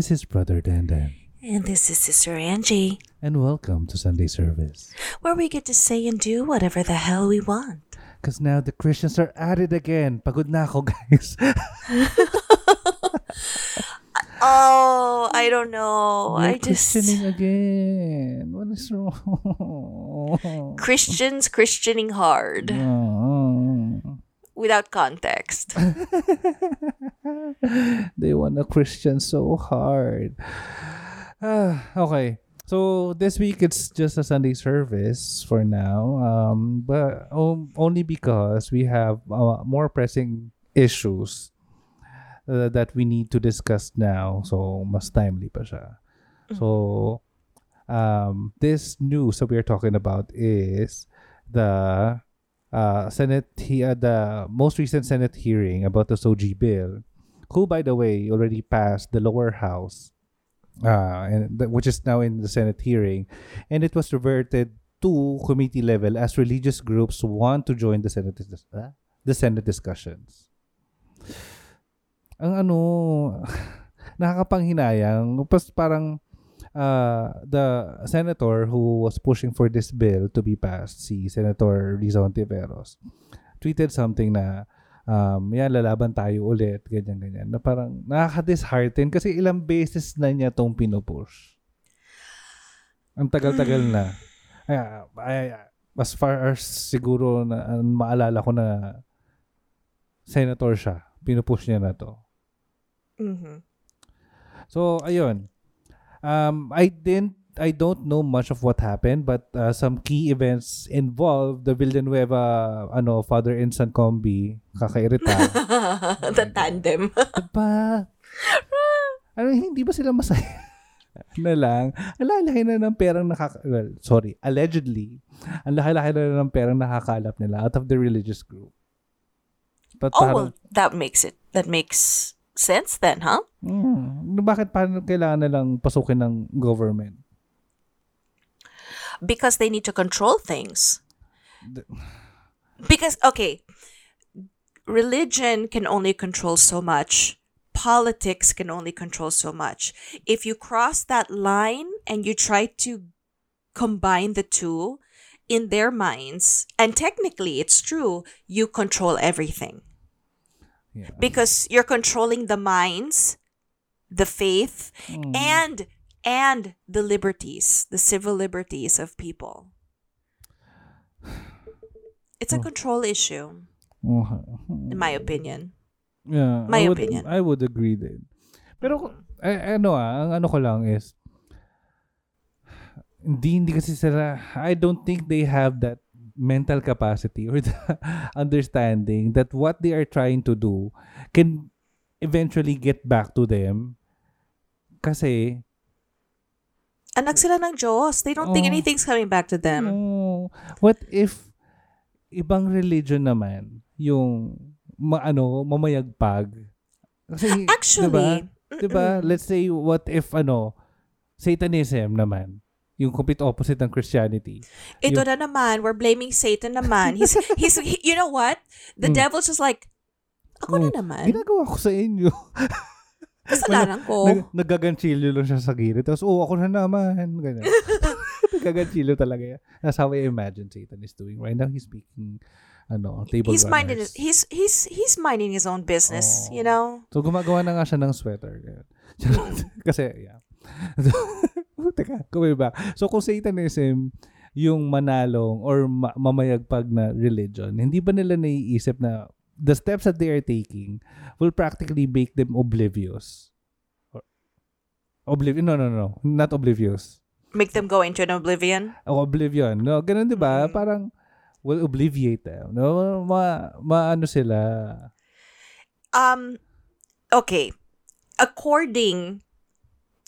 This is Brother Dandan, And this is Sister Angie, and welcome to Sunday service. where we get to say and do whatever the hell we want. Because now the Christians are at it again. Pagod na ako, guys. Oh, I don't know. We're I just again. What is wrong? Christians Christianing hard. Without context. they want a Christian so hard. Ah, okay. So this week it's just a Sunday service for now. Um, but um, only because we have uh, more pressing issues uh, that we need to discuss now. So mas timely pa siya. So um, this news that we're talking about is the uh, Senate he, uh, the most recent Senate hearing about the Soji bill, who by the way already passed the lower house, uh, and th- which is now in the Senate hearing, and it was reverted to committee level as religious groups want to join the Senate dis- uh, the Senate discussions. Ang ano, nakakapanghinayang, pas parang uh, the senator who was pushing for this bill to be passed, si Senator Rizon Tiveros, tweeted something na um, yan, lalaban tayo ulit, ganyan, ganyan. Na parang nakaka-dishearten kasi ilang beses na niya tong pinupush. Ang tagal-tagal na. Ay, ay, ay, as far as siguro na ang maalala ko na senator siya, pinupush niya na to. mm-hmm. So, ayun. Um, I didn't I don't know much of what happened, but uh, some key events involved the Villanueva ano father and son combi kakairita. the tandem. diba? Ano hindi ba sila masaya? na lang, ang laki na ng perang nakaka... Well, sorry, allegedly, ang laki-laki na ng perang nakakalap nila out of the religious group. But Oh parang, well, that makes it. That makes sense then, huh? hmm, bakit parang kailangan na lang pasukin ng government? Because they need to control things. The- Because okay, religion can only control so much. Politics can only control so much. If you cross that line and you try to combine the two in their minds, and technically it's true, you control everything. Yeah. Because you're controlling the minds, the faith, Hmm. and and the liberties, the civil liberties of people. It's a Oh. control issue, in my opinion. Yeah, My I would, opinion. I would agree din. Pero, eh, ano ah, ang ano ko lang is, hindi, hindi kasi sila, I don't think they have that mental capacity or the understanding that what they are trying to do can eventually get back to them kasi Anak sila ng Diyos. They don't think Oh. anything's coming back to them. No. What if ibang religion naman yung ma, ano, mamayagpag? Kasi, Actually, diba? Diba? Let's say, what if, ano, Satanism naman, yung complete opposite ng Christianity. ito yung- na naman, we're blaming Satan naman. He's, he's, he- you know what? The Mm. devil's just like, ako na Oh, naman. Ginagawa ko sa inyo. Kasalanan ko. Nag, nagaganchilyo lang siya sa gilid. Tapos, oh, ako na naman. Ganyan. nagaganchilyo talaga yan. That's how I imagine Satan is doing. Right now, he's speaking, ano, table He's minding runners. his, he's he's he's minding his own business, Oh. you know. So, gumagawa na nga siya ng sweater. Kasi, yeah. Teka, kumay ba? So, kung Satanism, yung manalong or ma- mamayagpag na religion, hindi ba nila naiisip na the steps that they are taking will practically make them oblivious? Or, oblivious? No, no, no. Not oblivious. Make them go into an oblivion. O, oblivion. No, ganun 'di ba? Mm. Parang will obliviate them. No, ma, maano sila. Um, okay. According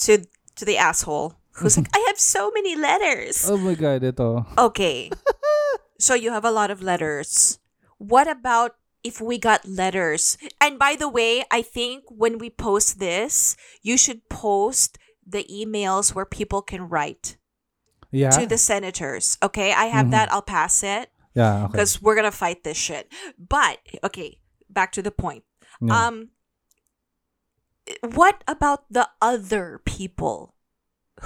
to to the asshole who's like, I have so many letters. Oh my god, ito. Okay. so you have a lot of letters. What about if we got letters? And by the way, I think when we post this, you should post the emails where people can write Yeah. to the senators. Okay, I have Mhm. that. I'll pass it yeah, okay. because we're gonna fight this shit. But okay, back to the point. Yeah. Um, what about the other people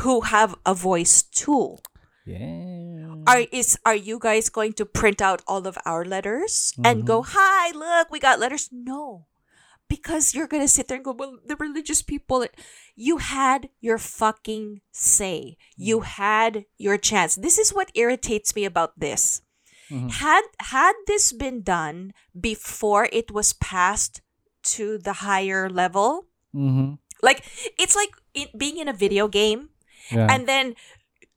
who have a voice too? Yeah. Are is are you guys going to print out all of our letters and go, Mm-hmm. "Hi, look, we got letters"? No. Because you're going to sit there and go, "Well, the religious people you had your fucking say. You Mm. had your chance." This is what irritates me about this. Mhm. Had had this been done before it was passed to the higher level, Mm-hmm. like it's like it, being in a video game Yeah. and then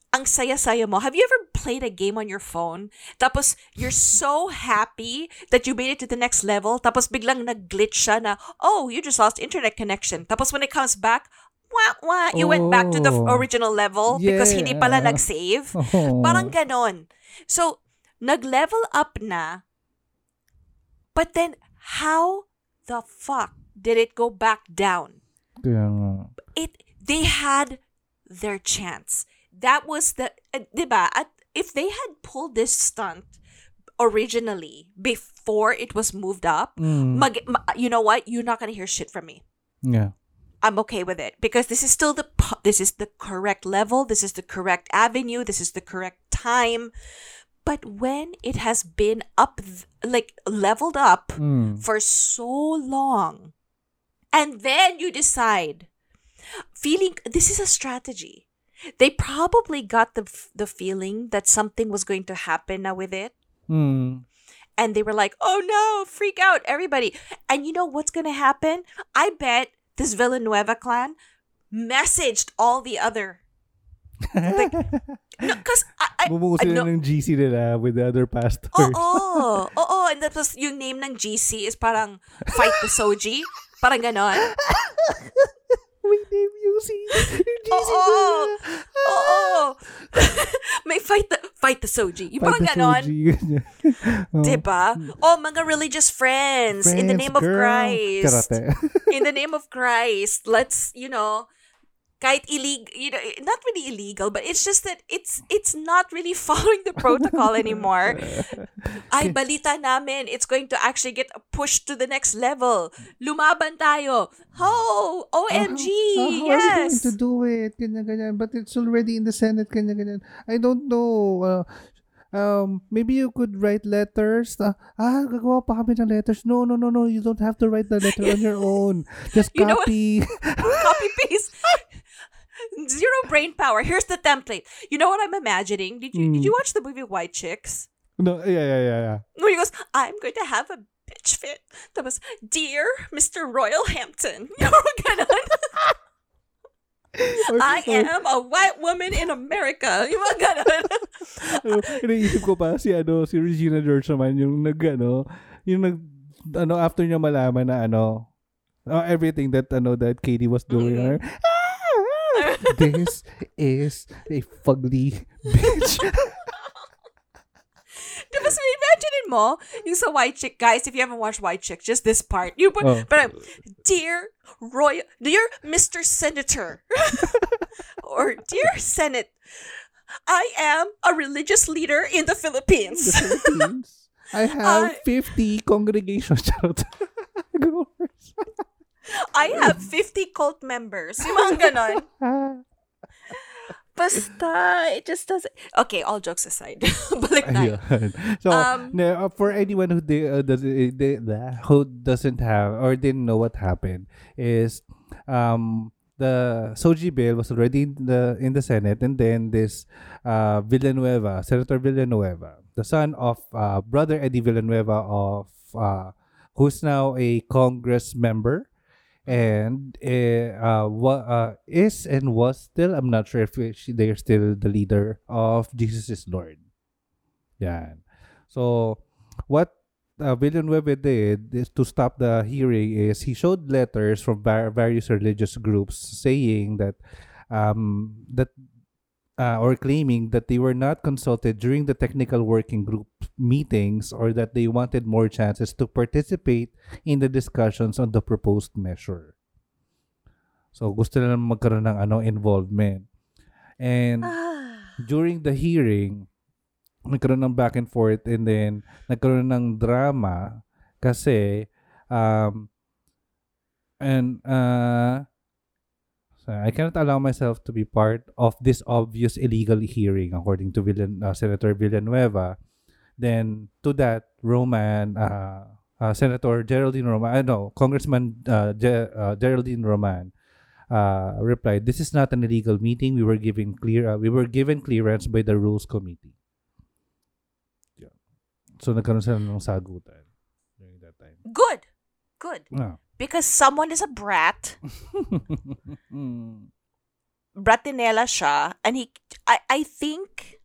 ang saya-saya mo. Have you ever played a game on your phone? Tapos you're so happy that you made it to the next level. Tapos biglang nag-glitch siya na, oh, you just lost internet connection. Tapos when it comes back, wah, wah, you went back to the Oh. original level because hindi pala Yeah. nag-save. oh. Parang ganon. So, nag-level up na, but then how the fuck did it go back down? Nga. it they had their chance. That was the uh, 'di ba? At if they had pulled this stunt originally before it was moved up, Mm. mag, ma- you know what? You're not gonna hear shit from me. Yeah. I'm okay with it because this is still the this is the correct level, this is the correct avenue, this is the correct time. But when it has been up like leveled up Mm. for so long and then you decide feeling this is a strategy they probably got the the feeling that something was going to happen now with it Mm. and they were like oh no freak out everybody and you know what's going to happen i bet this villanueva clan messaged all the other like no because i, I Bumuo sila know- ng GC nila with the other pastors. Oo. Oh, oo. Oh, oh, and tapos yung name ng GC is parang Fight the SOGIE. Parang ganon. We name you see. Yung GC Oo. nila. Oo. May fight the, fight the SOGIE. Yung parang ganon. Oh. Diba? Hmm. Oh, mga religious friends. in the Friends, name of. Christ. Karate. in the name of Christ. Let's, you know, kahit illegal, you know, not really illegal, but it's just that it's it's not really following the protocol anymore. Ay, balita namin, it's going to actually get pushed to the next level. Lumaban tayo. Oh, OMG, Ah, how are we going to do it? Ganyan, ganyan. But it's already in the Senate. Ganyan, ganyan. I don't know. Uh, um, maybe you could write letters. Uh, ah, gagawa pa kami ng letters. No, no, no, no. You don't have to write the letter on your own. Just You know copy. Copy paste. Zero brain power. Here's the template. You know what I'm imagining? Did you did Mm. you watch the movie White Chicks? no, yeah, yeah, yeah, yeah. Where he goes, I'm going to have a bitch fit. That was, dear Mr. Royal Hampton. Ganon. Or- I am a white woman in America. Yung mga ganon. Uh, Iniisip ko pa si ano si Regina George naman yung nag ano yung nag ano after niya malaman na ano uh, everything that ano that Cady was doing Mm. Her, "Ah, this is a fugly bitch Diba, so imagine mo, yung sa White Chick, guys, if you haven't watched White Chick, just this part. You put, Oh. but, dear Royal, dear Mr. Senator, or dear Senate, I am a religious leader in the Philippines. the Philippines. I have I- 50 congregations I have 50 cult members. Yung mga ganon. Basta, it just doesn't. Okay, all jokes aside. Balik. Ayun. So, Um, na- uh, for anyone who they, uh, does, they, the- who doesn't have or didn't know what happened is um the SOGIE bill was already in the in the Senate and then this uh Villanueva, Senator Villanueva, the son of uh, brother Eddie Villanueva of uh who's now a Congress member and eh, uh, uh, is and was still I'm not sure if she, they're still the leader of Jesus is Lord. Yan. So what uh, Villanueva did is to stop the hearing is he showed letters from var- various religious groups saying that um that uh, or claiming that they were not consulted during the technical working group meetings or that they wanted more chances to participate in the discussions on the proposed measure. So gusto nila magkaroon ng ano involvement. And Ah. during the hearing, nagkaroon ng back and forth and then nagkaroon ng drama kasi um, And uh, so I cannot allow myself to be part of this obvious illegal hearing, according to Villan- uh, Senator Villanueva. Then to that, Roman, uh, uh, Senator Geraldine Roman, I know, Congressman uh, Ge- uh, Geraldine Roman, uh, replied, "This is not an illegal meeting. We were given clear. Uh, we were given clearance by the Rules Committee." Yeah. So nagkaroon sila ng sagutan during that time. Good. Good. Ah. Because someone is a brat. bratinela siya and he I I think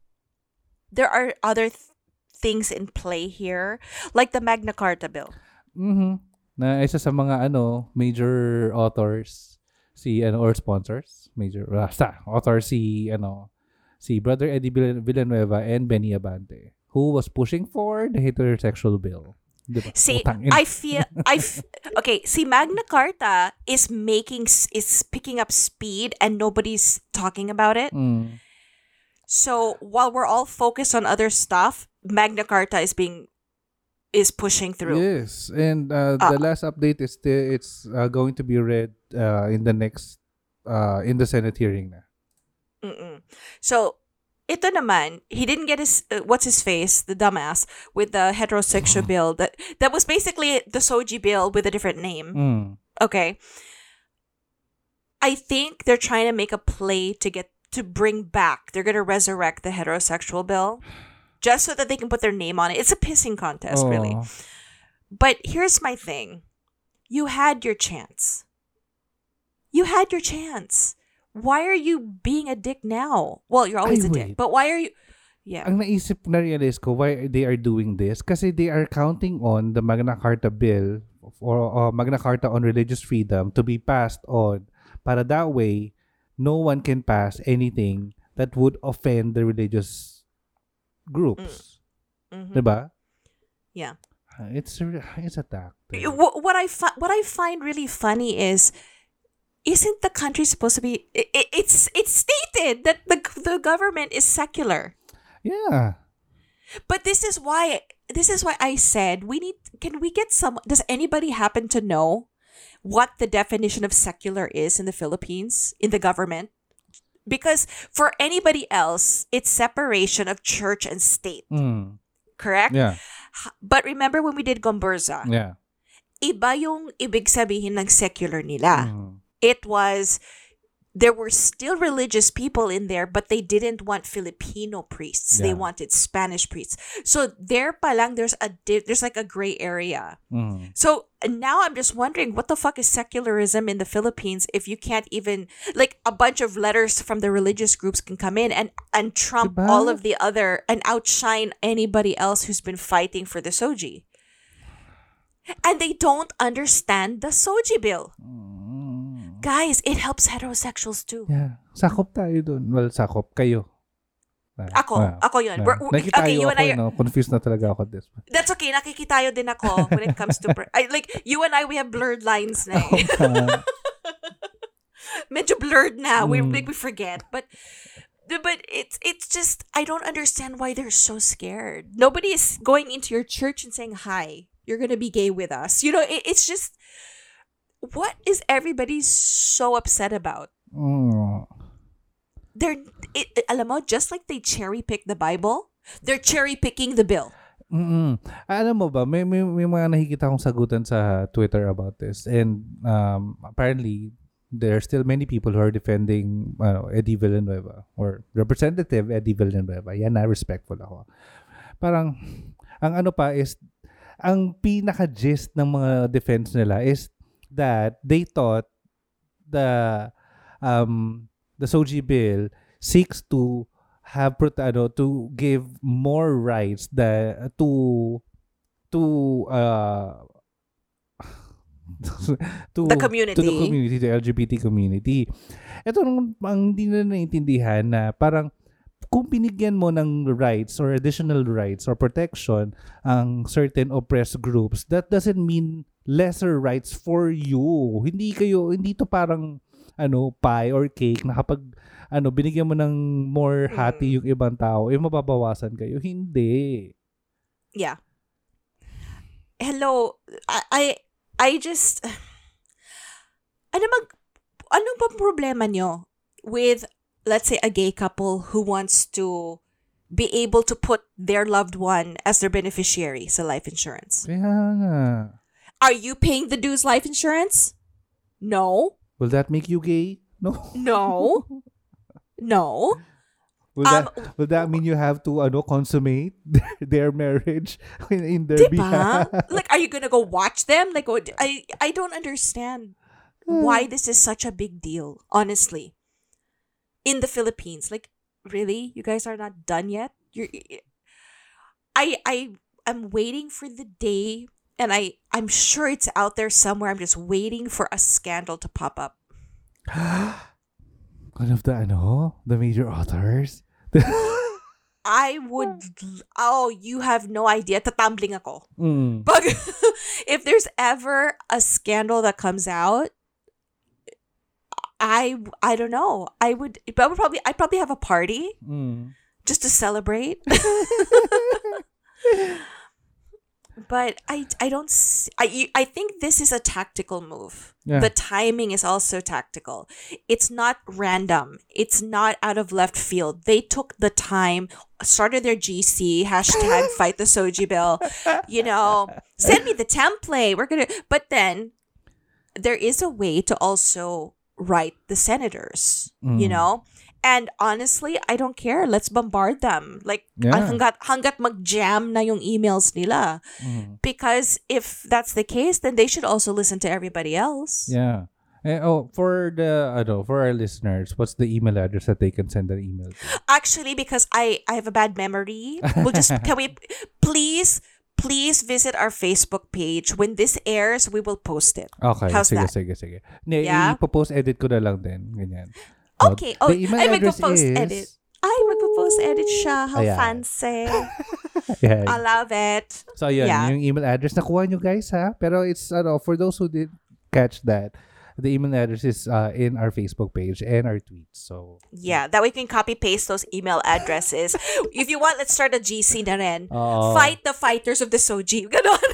there are other th- things in play here like the Magna Carta bill. Mhm. Na isa sa mga ano, major authors si ano or sponsors, major basta author si ano si Brother Eddie Villanueva and Benny Abante who was pushing for the heterosexual bill. Diba? See, Utang. I feel I f- okay. See, Magna Carta is making is picking up speed, and nobody's talking about it. Mm. So while we're all focused on other stuff, Magna Carta is being is pushing through. Yes, and uh, Ah. the last update is the, it's uh, going to be read uh, in the next uh, in the Senate hearing na. Mm-mm. So, ito naman, he didn't get his uh, what's his face, the dumbass, with the heterosexual bill that that was basically the SOGIE bill with a different name. Mm. Okay. I think they're trying to make a play to get to bring back. They're going to resurrect the heterosexual bill just so that they can put their name on it. It's a pissing contest, really. Oh. But here's my thing. You had your chance. You had your chance. Why are you being a dick now? Well, you're always Ay, a dick, but why are you Yeah. Ang naisip na realize ko why they are doing this kasi they are counting on the Magna Carta bill or uh, Magna Carta on religious freedom to be passed on para that way no one can pass anything that would offend the religious groups. Mhm. 'Di ba? Yeah. Uh, It's it's a tactic. What I fi- what I find really funny is isn't the country supposed to be i i- it's it's stated that the the government is secular Yeah. but this is why this is why I said we need can we get some does anybody happen to know what the definition of secular is in the Philippines in the government because for anybody else it's separation of church and state Mm. correct Yeah. But remember when we did Gomburza Yeah. iba yung ibig sabihin ng secular nila Mm. it was there were still religious people in there but they didn't want filipino priests they wanted spanish priests so there pa lang there's a there's like a gray area Mm. so now i'm just wondering what the fuck is secularism in the philippines if you can't even like a bunch of letters from the religious groups can come in and and trump Diba? all of the other and outshine anybody else who's been fighting for the SOGIE and they don't understand the SOGIE bill Mm. Guys, it helps heterosexuals too. Yeah. Sakop tayo dun. Well, sakop kayo. Ako, ah, ako yun. ah. We're- Nakikita okay, you and I- no? Confused na talaga ako this. That's okay. Nakikitayo din ako when it comes to... br- I, like, you and I, we have blurred lines na eh. Ah, Medyo blurred na. We, Mm. like, we forget. But... But it's it's just I don't understand why they're so scared. Nobody is going into your church and saying hi. You're gonna be gay with us. You know, it, it's just what is everybody so upset about? mm. They're it, it- alam mo, just like they cherry pick the Bible, they're cherry picking the bill. Mm-mm. Alam mo ba, may, may, may mga nakikita akong sagutan sa Twitter about this. And um, apparently, there are still many people who are defending ano, Eddie Villanueva or Representative Eddie Villanueva. Yan na, respectful ako. Parang, ang ano pa is, ang pinaka-gist ng mga defense nila is that they thought the um the Soji bill seeks to have ano, to give more rights the to to uh to The community. to the community the LGBT community ito ang, ang hindi na naiintindihan na parang kung binigyan mo ng rights or additional rights or protection ang certain oppressed groups that doesn't mean lesser rights for you hindi kayo hindi to parang ano pie or cake na kapag ano binigyan mo ng more hati yung ibang tao eh mababawasan kayo hindi Yeah. Hello. I I, I just Ano ba problema nyo with, let's say, a gay couple who wants to be able to put their loved one as their beneficiary sa life insurance? Kaya nga. Are you paying the dude's life insurance? No. Will that make you gay? No. No. no. Will that Um, will that mean you have to ano consummate their, their marriage in, in their Diba? behalf? like, are you gonna go watch them? Like, what- I I don't understand why this is such a big deal. Honestly, in the Philippines, like, really, you guys are not done yet. You're, I I am waiting for the day, and I I'm sure it's out there somewhere. I'm just waiting for a scandal to pop up. One of the ano, the major authors. I would. Oh, you have no idea. Tatumbling ako. mm. But if there's ever a scandal that comes out, I I don't know. I would. I would probably. I'd probably have a party Mm. just to celebrate. but I I don't. I, I think this is a tactical move. Yeah. The timing is also tactical. It's not random. It's not out of left field. They took the time, started their GC hashtag fight the SOGIE bill. You know, send me the template. We're gonna. But then there is a way to also write the senators. You Mm. know. And honestly, I don't care. Let's bombard them. Like Yeah. hanggat hanggat mag-jam na yung emails nila. Mm. Because if that's the case, then they should also listen to everybody else. Yeah. Eh, oh, for the I don't for our listeners, what's the email address that they can send an email to? Actually, because I I have a bad memory, we'll just can we please please visit our Facebook page. When this airs, we will post it. Okay, How's sige, that? sige, sige. Ne, Yeah? ipopost edit ko na lang din. Ganyan. Okay. Oh, the email ay address magpo-post is... edit. Ay, magpo-post edit siya. How Ayan. fancy. I love it. So, yun, Yeah. yung email address. Nakuha nyo guys, ha? Pero it's, ano, for those who did catch that, the email address is uh, in our Facebook page and our tweets. So, Yeah, that way we can copy paste those email addresses. if you want, let's start a GC na rin. Oo. Fight the fighters of the SOGIE. Ganon.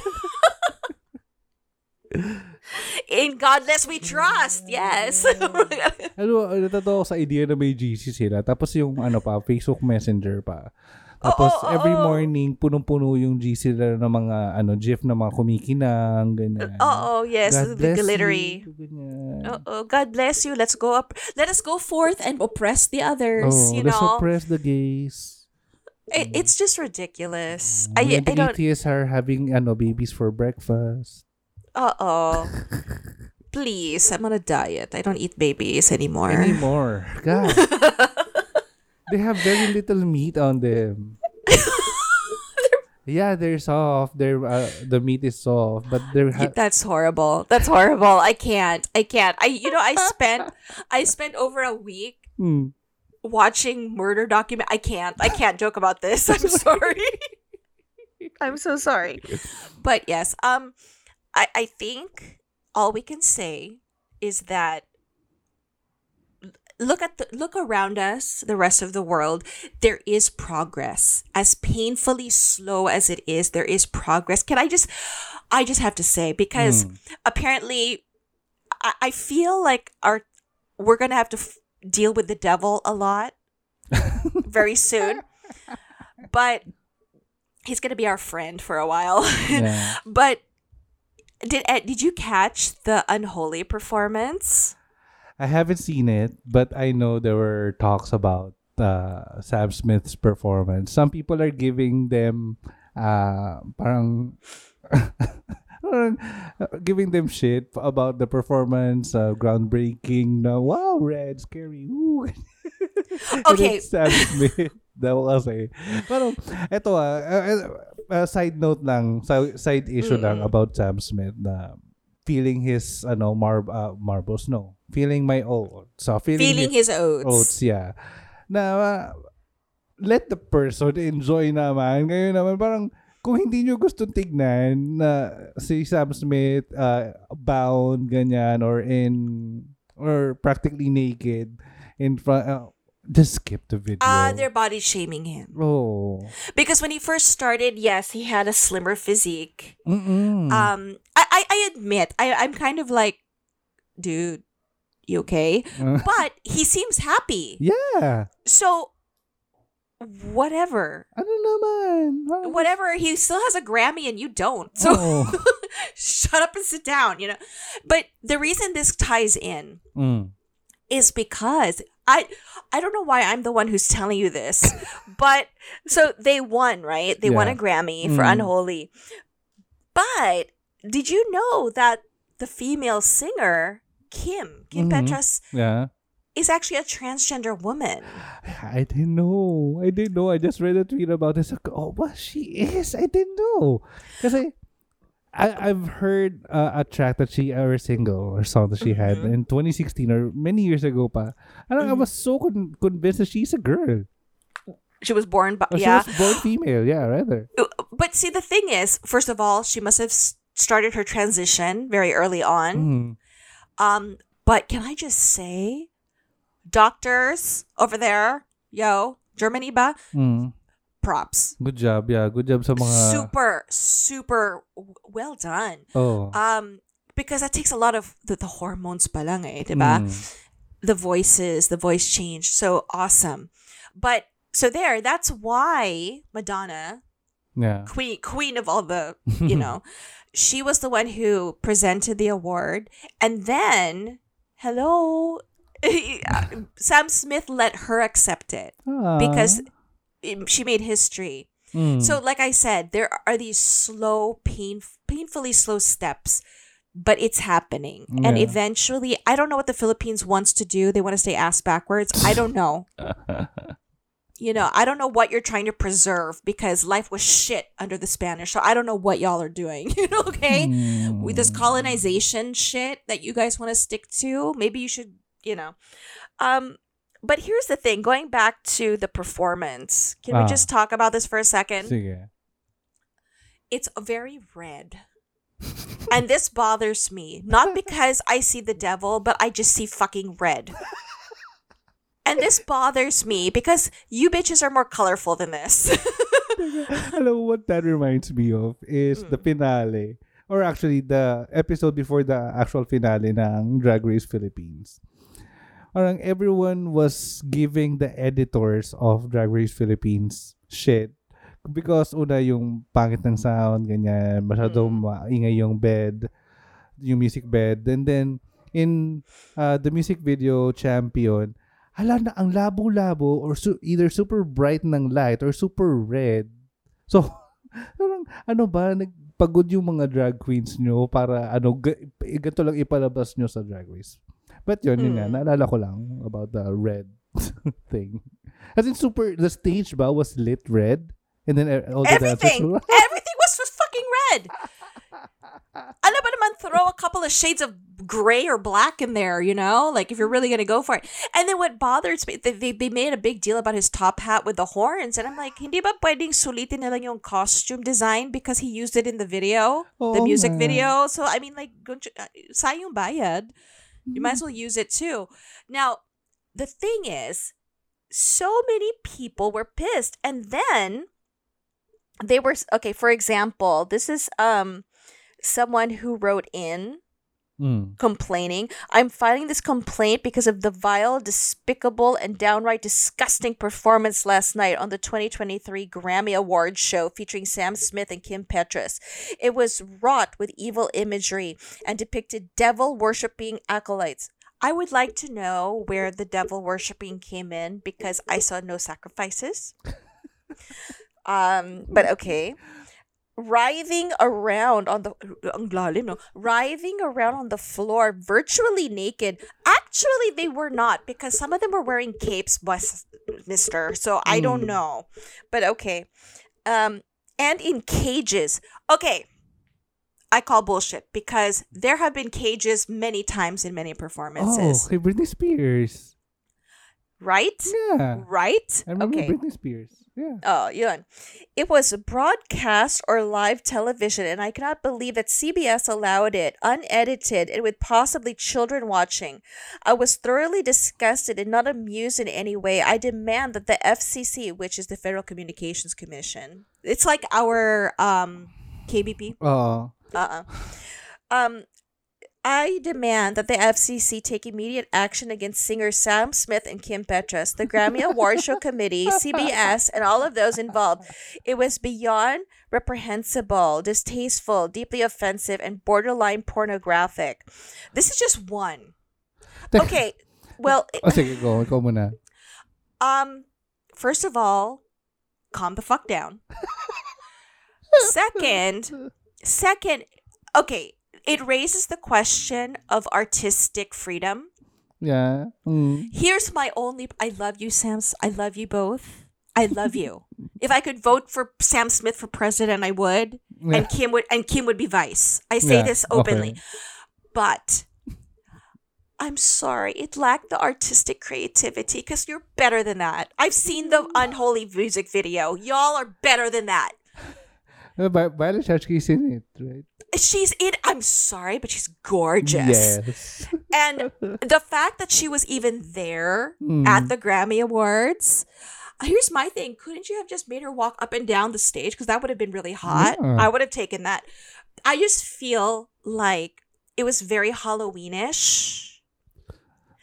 In Godless we trust. Yes. ano, natatawa ko sa idea na may GC sila. Tapos yung, ano pa, Facebook Messenger pa. Tapos, Oo, oo, every oo. morning, punong-puno yung GC nila ng mga, ano, GIF na mga kumikinang, ganyan. oh, yes, God the glittery. ganyan. Oh, God bless you. Let's go up. Let us go forth and oppress the others. Oh, you let's know, suppress the gays. it, it's just ridiculous. I, I, I the don't. atheists are having ano babies for breakfast. Uh oh. Please, I'm on a diet. I don't eat babies anymore. Anymore. God. they have very little meat on them. yeah, they're soft. They're uh, the meat is soft, but they're ha- That's horrible. That's horrible. I can't. I can't. I you know I spent I spent over a week Hmm. watching murder document. I can't. I can't joke about this. I'm sorry. I'm so sorry. But yes, um I I think all we can say is that look at the look around us the rest of the world. There is progress as painfully slow as it is there is progress. Can i just i just have to say because hmm. apparently I, I feel like our we're gonna have to f- deal with the devil a lot very soon. But he's gonna be our friend for a while. Yeah. but did did you catch the unholy performance I haven't seen it, but I know there were talks about uh, Sam Smith's performance. Some people are giving them uh, parang parang, uh, giving them shit about the performance, uh, groundbreaking. Na, wow, red, scary. Ooh. Okay. Sam Smith. Daw kasi. Pero, eto ah, uh, uh, side note lang, si- side issue lang Mm-mm. about Sam Smith na feeling his, ano, mar uh, marbles, no. Feeling my oats. So, feeling, feeling his his oats, oats, yeah. Na, uh, let the person enjoy naman. Ngayon naman, parang, kung hindi nyo gusto tignan na si Sam Smith uh, bound, ganyan, or in, or practically naked in front, uh, just skip the video. uh they're body shaming him Oh. because when he first started yes he had a slimmer physique Mm-mm. um I, I i admit i i'm kind of like dude You okay? Uh, But he seems happy. yeah. So whatever. I don't know, man. Whatever. He still has a Grammy and you don't. So oo. shut up and sit down, you know. But the reason this ties in Mm. is because I I don't know why I'm the one who's telling you this, but so they won, right? They won a Grammy for Mm. Unholy. But did you know that the female singer Kim Kim Mhm. Petras Yeah. is actually a transgender woman? I didn't know. I didn't know. I just read a tweet about this. Like, oh, what she is? I didn't know. Kasi I, I've heard uh, a track that she, or a single or song that she had Mhm. in 2016 or many years ago pa. And I Mhm. was so con- convinced that she's a girl. She was born, Or yeah. She was born female. Yeah, rather. But see, the thing is, first of all, she must have started her transition very early on. Mm. Um, but can I just say, doctors over there, yo, Germany ba? Mm. Props. Good job. Yeah, good job sa mga... super, super well done. Oh. Um, because that takes a lot of the, the hormones pa lang eh, diba? Mm. The voices, the voice change, so awesome. But so there, that's why Madonna, Yeah. queen, queen of all the, you know, she was the one who presented the award, and then, hello. Sam Smith let her accept it Ah. because she made history. Mm. So, like I said, there are these slow, pain, painfully slow steps, but it's happening. And eventually, I don't know what the Philippines wants to do. They want to stay ass backwards. I don't know. you know, I don't know what you're trying to preserve because life was shit under the Spanish. So I don't know what y'all are doing. You know, okay? Mm. With this colonization shit that you guys want to stick to, maybe you should, you know. Um, but here's the thing going back to the performance, can we Ah. just talk about this for a second? Sige. it's very red. and this bothers me. Not because I see the devil, but I just see fucking red. and this bothers me because you bitches are more colorful than this. Hello, what that reminds me of is the Mm. finale. Or actually, the episode before the actual finale ng Drag Race Philippines. Parang everyone was giving the editors of Drag Race Philippines shit. Because una yung pangit ng sound, ganyan, masyadong Mm. maingay yung bed, yung music bed. And then, in uh, the music video champion, hala na ang labo-labo or su- either super bright ng light or super red. So, parang ano ba, nagpagod yung mga drag queens nyo para ano, g- ganito lang ipalabas nyo sa drag race. But yun, yun nga, Mm. naalala ko lang about the red thing. As in super, the stage ba was lit red? And then uh, all the Everything! were- Everything was fucking red! Ano ba naman throw a couple of shades of gray or black in there, you know? Like if you're really gonna go for it. And then what bothers me, they, they, made a big deal about his top hat with the horns. And I'm like, hindi ba pwedeng sulitin na lang yung costume design because he used it in the video? the music nga. video. So, I mean, like, uh, sayang bayad. You might as well use it too. Now, the thing is, so many people were pissed. And then they were okay, for example, this is um someone who wrote in Mm. complaining. I'm filing this complaint because of the vile, despicable, and downright disgusting performance last night on the 2023 Grammy Awards show featuring Sam Smith and Kim Petras. It was wrought with evil imagery and depicted devil worshipping acolytes. I would like to know where the devil worshipping came in because I saw no sacrifices. um, but okay writhing around on the ang lalim, no? writhing around on the floor virtually naked actually they were not because some of them were wearing capes bus mister so i don't Mm. know but okay um and in cages okay i call bullshit because there have been cages many times in many Oh, performances kay Britney Spears. right Yeah. right I remember okay Britney Spears. Yeah. Oh, yun. It was broadcast or live television, and I cannot believe that CBS allowed it, unedited, and with possibly children watching. I was thoroughly disgusted and not amused in any way. I demand that the FCC, which is the Federal Communications Commission, it's like our um KBP, Oo. uh-uh. Um, I demand that the FCC take immediate action against singers Sam Smith and Kim Petras, the Grammy Award Show Committee, CBS, and all of those involved. It was beyond reprehensible, distasteful, deeply offensive, and borderline pornographic. This is just one. Okay, well, Oh, sige, go. Ikaw muna. um, first of all, calm the fuck down. second, second, okay, it raises the question of artistic freedom. Yeah. Mm. Here's my only I love you, Sam. I love you both. I love you. if I could vote for Sam Smith for president, I would. Yeah. And Kim would and Kim would be vice. I say Yeah, this openly. okay. But I'm sorry, it lacked the artistic creativity because you're better than that. I've seen the unholy music video. Y'all are better than that. Uh, By Violet Chachki's in it, right? She's in I'm sorry, but she's gorgeous. Yes. And the fact that she was even there Mm. at the Grammy Awards. uh, Here's my thing. Couldn't you have just made her walk up and down the stage? Because that would have been really hot. Yeah. I would have taken that. I just feel like it was very Halloweenish.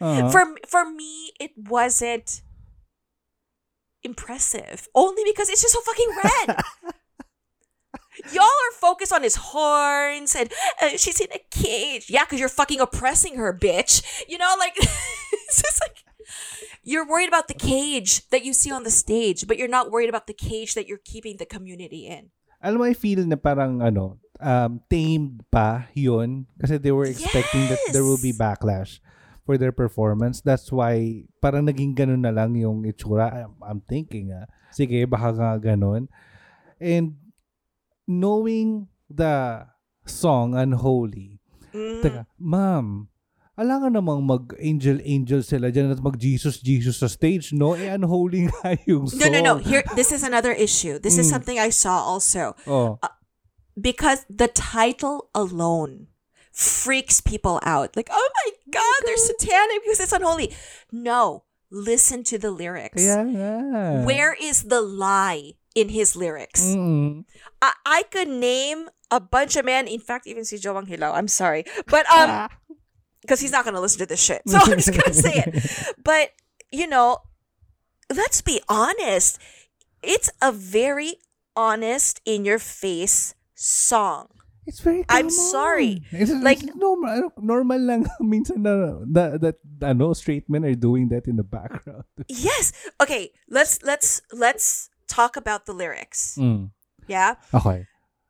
Uh, For for me, it wasn't impressive. Only because it's just so fucking red. Y'all are focused on his horns and uh, she's in a cage. Yeah, because you're fucking oppressing her, bitch. You know, like it's just like you're worried about the cage that you see on the stage, but you're not worried about the cage that you're keeping the community in. alam mo, I feel na parang ano, um, tamed pa yun. Kasi they were expecting that there will be backlash for their performance. That's why parang naging ganun na lang yung itsura. I'm, I'm thinking, ah, sige, baka nga ganun. And knowing the song Unholy, Mm. Teka, ma'am, alangan namang mag-angel-angel sila dyan at mag-Jesus-Jesus sa stage, no? Eh, unholy nga yung No, song. no, no. Here, this is another issue. This is Mm. something I saw also. Oh. because the title alone freaks people out. Like, oh my god, they're satanic because it's unholy. No, listen to the lyrics. Kaya nga. Where is the lie in his lyrics? Mm. I, I could name a bunch of men. In fact, even si Joang Hilaw. I'm sorry, but um, because he's not gonna listen to this shit, so I'm just gonna say it. But you know, let's be honest. It's a very honest, in your face song. It's very I'm sorry. It's, Like- it's normal, normal lang minsan na that, that ano, straight men are doing that in the background. Yes. Okay. Let's let's let's talk about the lyrics. Mm. Yeah. Okay.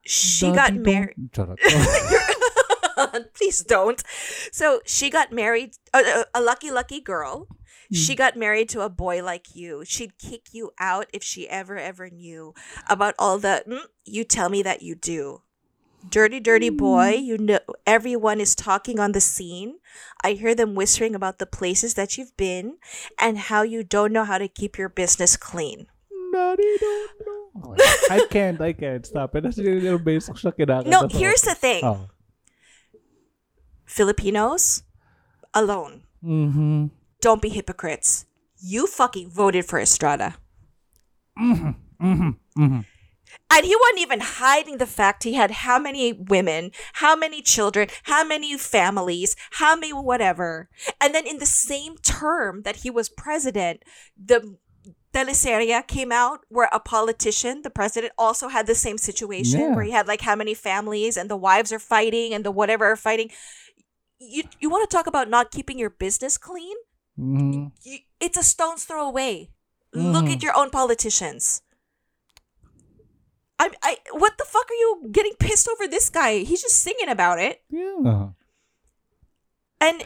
She got married. Please don't. So she got married. A, a lucky, lucky girl. She got married to a boy like you. She'd kick you out if she ever, ever knew about all the. Mm, you tell me that you do. Dirty, dirty boy. You know everyone is talking on the scene. I hear them whispering about the places that you've been and how you don't know how to keep your business clean. Don't I can't, I can't. Stop it. That's little basic siya kinakanta No, here's the thing. Oh. Filipinos alone. Mm-hmm. Don't be hypocrites. You fucking voted for Estrada. Mm-hmm. And he wasn't even hiding the fact he had how many women, how many children, how many families, how many whatever. And then in the same term that he was president, the teleseria came out where a politician, the president, also had the same situation Yeah. where he had like how many families and the wives are fighting and the whatever are fighting. You you want to talk about not keeping your business clean? Mm-hmm. you, it's a stone's throw away. Look Mhm. at your own politicians. I, I, what the fuck are you getting pissed over this guy? He's just singing about it, Yeah. and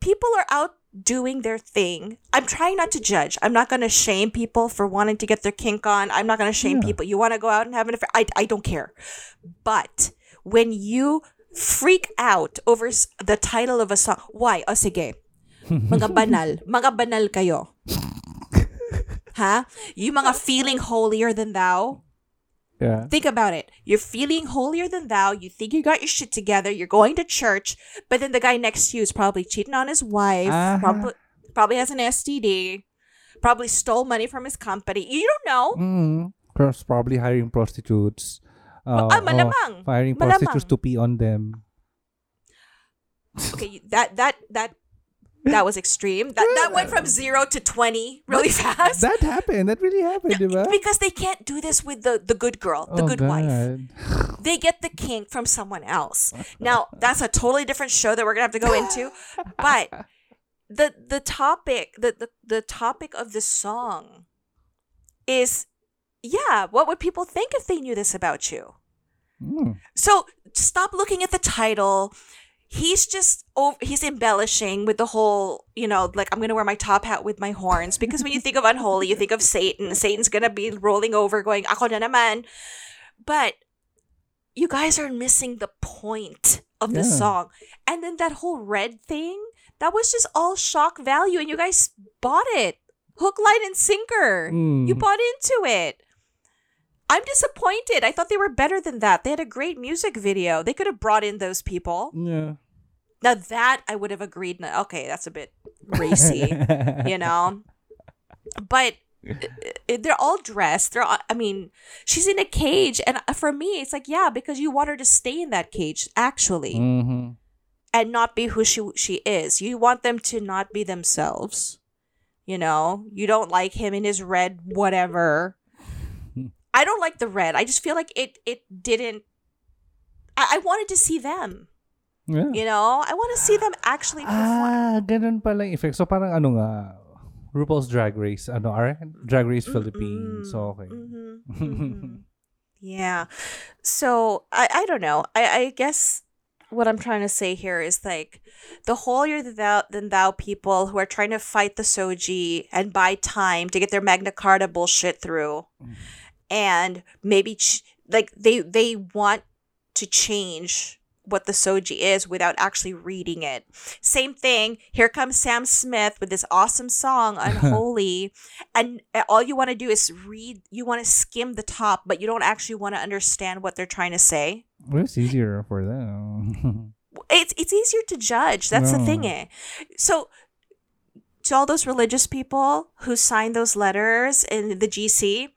people are out doing their thing. I'm trying not to judge. I'm not going to shame people for wanting to get their kink on. I'm not going to shame Yeah. people. You want to go out and have an affair? I, I don't care. But when you freak out over the title of a song, why? O sige, mga banal. Mga banal kayo. ha? You mga feeling holier than thou? Yeah. Think about it. You're feeling holier than thou. You think you got your shit together. You're going to church, but then the guy next to you is probably cheating on his wife. Uh-huh. Probably, probably has an STD. Probably stole money from his company. You don't know. Mm-hmm. Probably hiring prostitutes. Uh, ah, malamang. oh, hiring Malamang. prostitutes to pee on them. okay, that that that that was extreme. That that went from zero to twenty really fast. That happened. That really happened, di because they can't do this with the the good girl, the Oh, good wife. God. They get the kink from someone else. Now that's a totally different show that we're gonna have to go into. But the the topic the the, the topic of the song is yeah, what would people think if they knew this about you? Mm. So stop looking at the title. He's just over, he's embellishing with the whole, you know, like I'm gonna wear my top hat with my horns because when you think of unholy, you think of Satan. Satan's gonna be rolling over, going "Ako na naman," but you guys are missing the point of the Yeah. song. And then that whole red thing, that was just all shock value, and you guys bought it, hook, line, and sinker. Mm. You bought into it. I'm disappointed. I thought they were better than that. They had a great music video. They could have brought in those people. Yeah. Now that I would have agreed. Okay, that's a bit racy, you know. But uh, they're all dressed. They're. all- I mean, she's in a cage, and uh, for me, it's like yeah, because you want her to stay in that cage actually, Mhm. and not be who she she is. You want them to not be themselves. You know, you don't like him in his red whatever. I don't like the red. I just feel like it it didn't. I, I wanted to see them. Yeah. You know, I want to see them actually perform. Ah, ganun pala yung effect. So parang ano nga, RuPaul's Drag Race, ano, are? Drag Race Philippines. So, okay. Mhm, mhm. yeah. So I I don't know. I I guess what I'm trying to say here is like the holier than thou, than thou people who are trying to fight the SOGIE and buy time to get their Magna Carta bullshit through, and maybe ch- like they they want to change what the SOGIE is without actually reading it. Same thing. Here comes Sam Smith with this awesome song, Unholy, and all you want to do is read. You want to skim the top, but you don't actually want to understand what they're trying to say. Well, it's easier for them. It's it's easier to judge. That's the thing, eh. So. To all those religious people who signed those letters in the GC,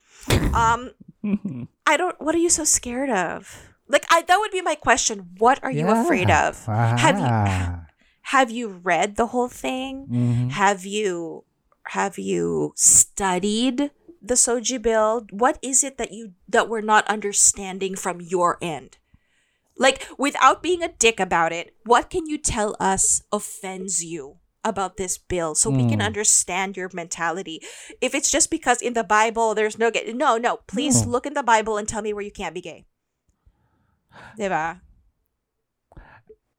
um, I don't. What are you so scared of? Like, I that would be my question. What are you afraid Yeah. of? Have you Ah. have you read the whole thing? Mhm. Have you have you studied the SOGIE bill? What is it that you that we're not understanding from your end? Like without being a dick about it, what can you tell us offends you about this bill so we can Mm. understand your mentality? If it's just because in the Bible there's no gay, no, no, please No. look in the Bible and tell me where you can't be gay. Diba?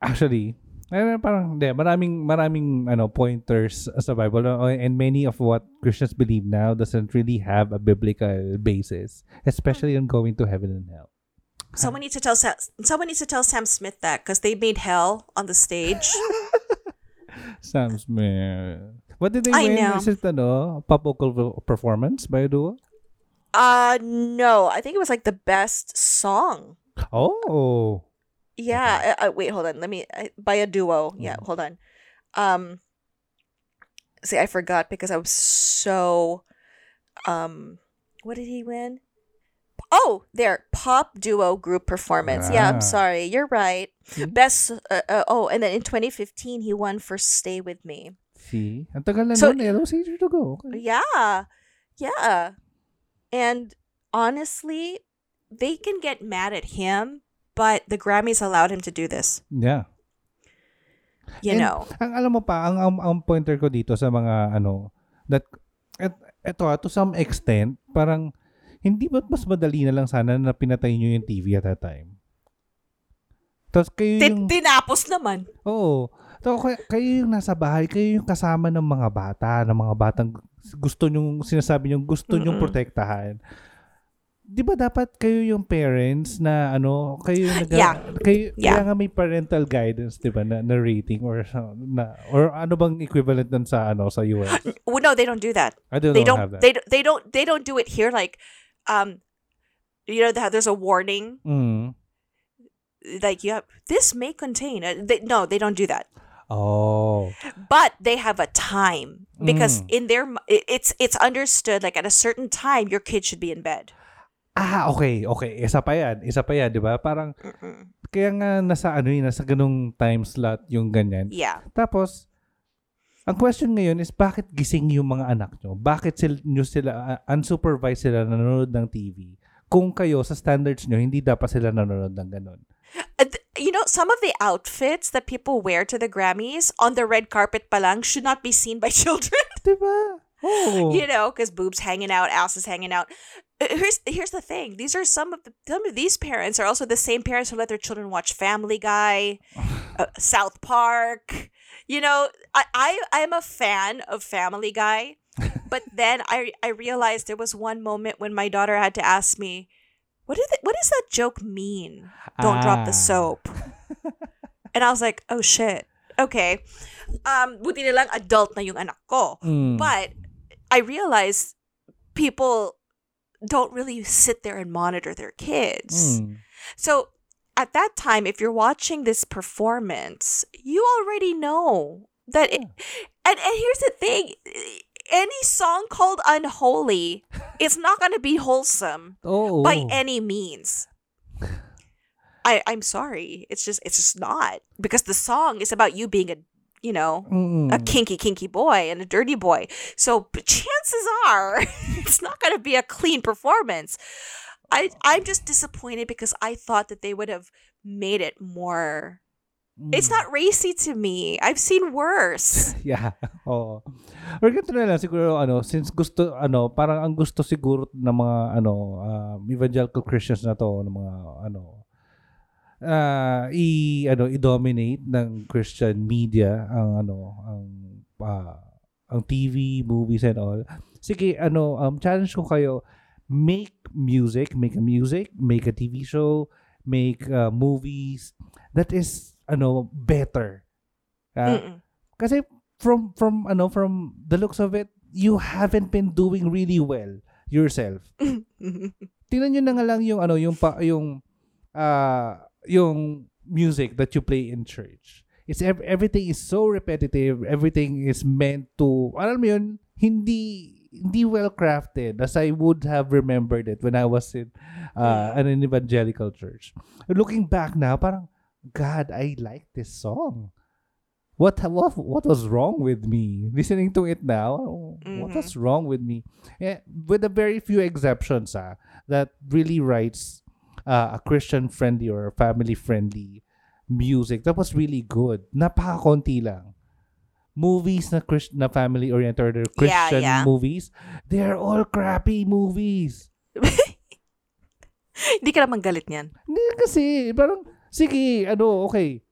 Actually, eh, parang, hindi, maraming, maraming, ano, pointers sa Bible, and many of what Christians believe now doesn't really have a biblical basis, especially on going to heaven and hell. Someone needs to tell Sam, someone needs to tell Sam Smith that because they made hell on the stage. Sam Smith. What did they I win? know. Is it, ano, pop vocal performance by a duo? Uh no, I think it was like the best song. Oh. Yeah. Uh, uh, wait, hold on. Let me uh, by a duo. Yeah, Mm. hold on. Um. See, I forgot because I was so. Um, what did he win? Oh, there, pop duo group performance. Yeah, I'm Ah. sorry. You're right. See? Best. Uh, uh, oh, and then in 2015, he won for "Stay with Me." See? Ang tagal na So- nun eh. That was easier to go. Okay. Yeah. Yeah. And honestly, they can get mad at him, but the Grammys allowed him to do this. Yeah. You And know. Ang alam mo pa, ang, ang, ang pointer ko dito sa mga ano, that, et, eto, ah, to some extent, parang, hindi ba't mas madali na lang sana na pinatay nyo yung TV at that time? Tapos kayo yung, Tin- tinapos naman. oo, so, kayo, kayo yung nasa bahay, kayo yung kasama ng mga bata, ng mga batang gusto nyong, sinasabi nyong gusto nyong Mm-mm. protektahan. Di ba dapat kayo yung parents na ano, kayo yung nag Yeah. kayo, Yeah. kaya nga may parental guidance, di ba, na, na rating or na or ano bang equivalent nun sa ano sa US? Well, no, they don't do that. I don't, They don't. have that. They don't- they don't. They don't do it here. Like, um, you know, how there's a warning. Mm. Like, you have this may contain. Uh, they, no, they don't do that. Oh. But they have a time because Mm. in their it- it's it's understood. Like at a certain time, your kid should be in bed. Ah, okay, okay. Isa pa yan. Isa pa yan, di ba? Parang, Mm-mm. kaya nga nasa ano yun, nasa ganung time slot yung ganyan. Yeah. Tapos, ang question ngayon is bakit gising yung mga anak nyo? Bakit sila, nyo sila, uh, unsupervised sila nanonood ng TV? Kung kayo, sa standards nyo, hindi dapat sila nanonood ng ganun. Uh, you know, some of the outfits that people wear to the Grammys on the red carpet palang should not be seen by children. Diba? Oh. you know, because boobs hanging out, asses hanging out. Uh, Here's here's the thing. These are some of the some of these parents are also the same parents who let their children watch Family Guy, uh, South Park. You know, I, I I'm a fan of Family Guy, but then I I realized there was one moment when my daughter had to ask me, "What did what does that joke mean? Don't drop the Ah. soap." and I was like, "Oh shit, okay." Um, buti na lang adult na yung anak ko. Mm. But I realized people don't really sit there and monitor their kids. Mm. So at that time, if you're watching this performance, you already know that. It, and and here's the thing: any song called "Unholy" is not going to be wholesome Oo. by any means. I I'm sorry. It's just it's just not because the song is about you being a you know Mm-mm. a kinky kinky boy and a dirty boy. So chances are it's not going to be a clean performance. I I'm just disappointed because I thought that they would have made it more. It's Mm. not racy to me. I've seen worse. Yeah. Oo. Or ganito na lang siguro ano, since gusto ano, parang ang gusto siguro ng mga ano, um, evangelical Christians na to ng mga ano uh, i ano i-dominate ng Christian media ang ano ang ah, ang TV, movies and all. Sige, ano um challenge ko kayo make music, make a music, make a TV show, make uh, movies that is ano better. Mm-mm. kasi from from ano from the looks of it, you haven't been doing really well yourself. Tingnan niyo na nga lang yung ano yung pa, yung ah yung music that you play in church. It's ev- everything is so repetitive, everything is meant to alam mo yun, hindi hindi well crafted as I would have remembered it when I was in uh, an evangelical church. Looking back now, parang God, I like this song. What what what was wrong with me? Listening to it now, what was wrong with me? Eh, with a very few exceptions, ah, that really writes uh, a Christian friendly or family friendly music that was really good. Napaka-konti lang. Movies na Christ na family oriented or Christian yeah. movies, they are all crappy movies. Hindi ka naman galit niyan. Hindi kasi, parang, sige, ano, okay.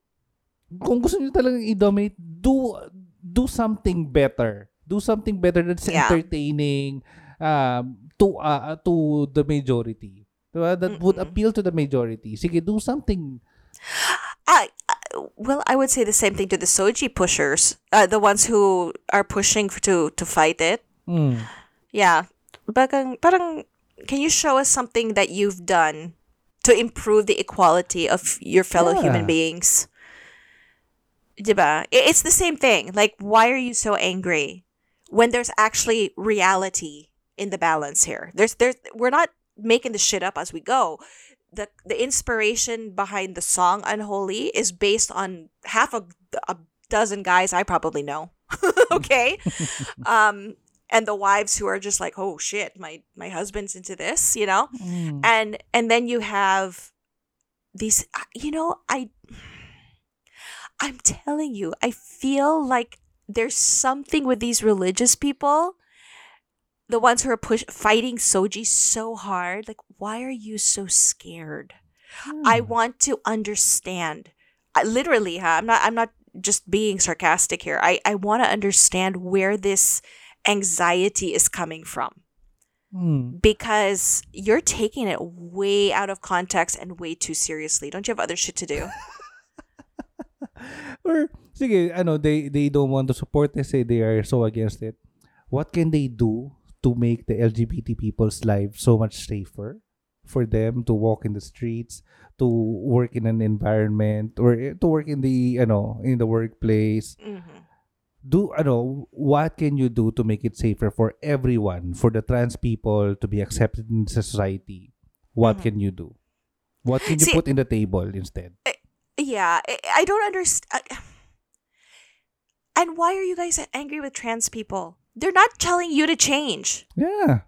Kung gusto niyo talagang i-dominate, do, do something better. Do something better that's Yeah. entertaining um, to, uh, to the majority. Diba? That would Mm-mm. appeal to the majority. Sige, do something. I, well, I would say the same thing to the SOGIE pushers, uh, the ones who are pushing to to fight it. Mm. Yeah, parang, parang, can you show us something that you've done to improve the equality of your fellow human beings? Diba? It's the same thing. Like, why are you so angry when there's actually reality in the balance here? There's, there's, we're not making the shit up as we go. The, the inspiration behind the song Unholy is based on half a, a dozen guys I probably know. okay? um, and the wives who are just like, oh shit, my, my husband's into this, you know? Mm. and and then you have these you know i i'm telling you i feel like there's something with these religious people the ones who are push fighting SOGIE so hard like why are you so scared i Hmm. want to understand I, literally huh? i'm not i'm not just being sarcastic here i i want to understand where this anxiety is coming from Mm. because you're taking it way out of context and way too seriously. Don't you have other shit to do? Or, sige, ano, they, they don't want to support They say they are so against it. What can they do to make the LGBT people's lives so much safer? For them to walk in the streets, to work in an environment, or eh, to work in the, you know in the workplace. hmm Do, know what can you do to make it safer for everyone, for the trans people to be accepted in society? what can you do? What can you See- put in the table instead? Yeah, I, I don't understand. And why are you guys angry with trans people? They're not telling you to change. Yeah.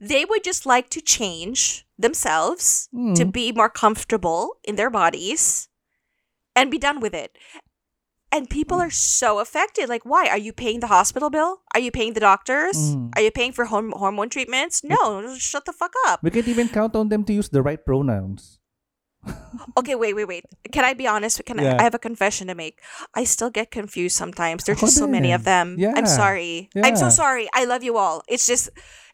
They would just like to change themselves to Mm. be more comfortable in their bodies and be done with it. And people are so affected. Like, why? Are you paying the hospital bill? Are you paying the doctors? Mm. Are you paying for horm- hormone treatments? No, shut the fuck up. We can't even count on them to use the right pronouns. Okay, wait, wait, wait. Can I be honest? Can Yeah. I, I have a confession to make? I still get confused sometimes. There's just so many of them. din. I'm Yeah. sorry. I'm so sorry. I love you all. It's just,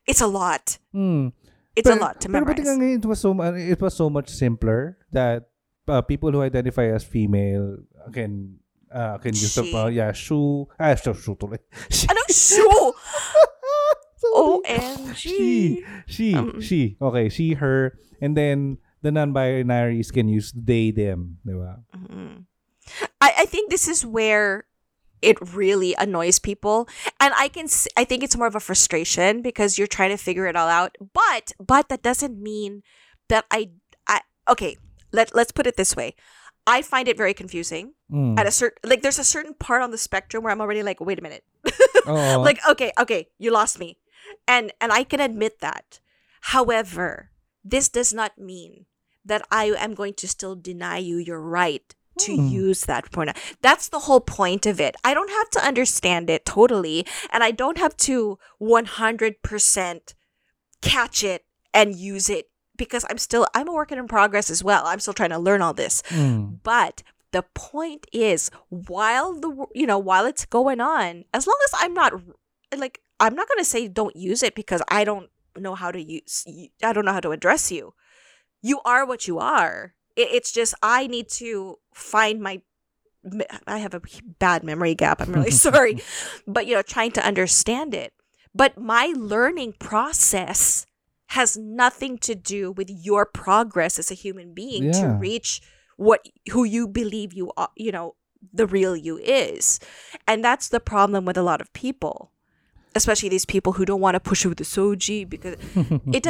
it's a lot. Mm. It's a lot to pero memorize. ngayon, it was so it was so much simpler that uh, people who identify as female can uh, can use the uh, yeah shoe ah shoe shoe tuloy. Anong shoe? OMG. she she Um, she okay she her and then the non-binaries can use they them diba? Mhm. I, I think this is where it really annoys people and i can s- i think it's more of a frustration because you're trying to figure it all out but but that doesn't mean that i i okay let, let's put it this way i find it very confusing Mm. at a certain like there's a certain part on the spectrum where i'm already like wait a minute Oo. like okay okay you lost me and and i can admit that however this does not mean that i am going to still deny you your right to Hmm. use that pronoun that's the whole point of it i don't have to understand it totally and i don't have to 100% catch it and use it because i'm still i'm a work in progress as well i'm still trying to learn all this Mm. but the point is, while the you know while it's going on, as long as I'm not like I'm not gonna say don't use it because I don't know how to use. I don't know how to address you. You are what you are. It's just I need to find my. I have a bad memory gap. I'm really sorry, but you know, trying to understand it. But my learning process has nothing to do with your progress as a human being to reach what who you believe you are, you know, the real you is. And that's the problem with a lot of people. Especially these people who don't want to push it with the SOGIE because it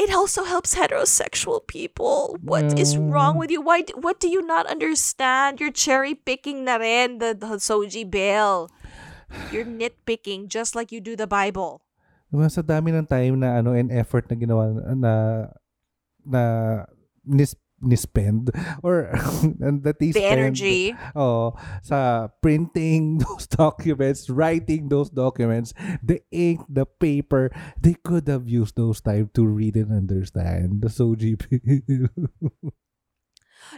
it also helps heterosexual people. What is wrong mm. with you? Why? What do you not understand? You're cherry picking na rin the, the SOGIE bill. You're nitpicking just like you do the Bible. Diba, sa dami ng time na ano and effort na ginawa na na nis nispend or and that they The spend energy. oh sa printing those documents writing those documents the ink the paper they could have used those time to read and understand the SOGIE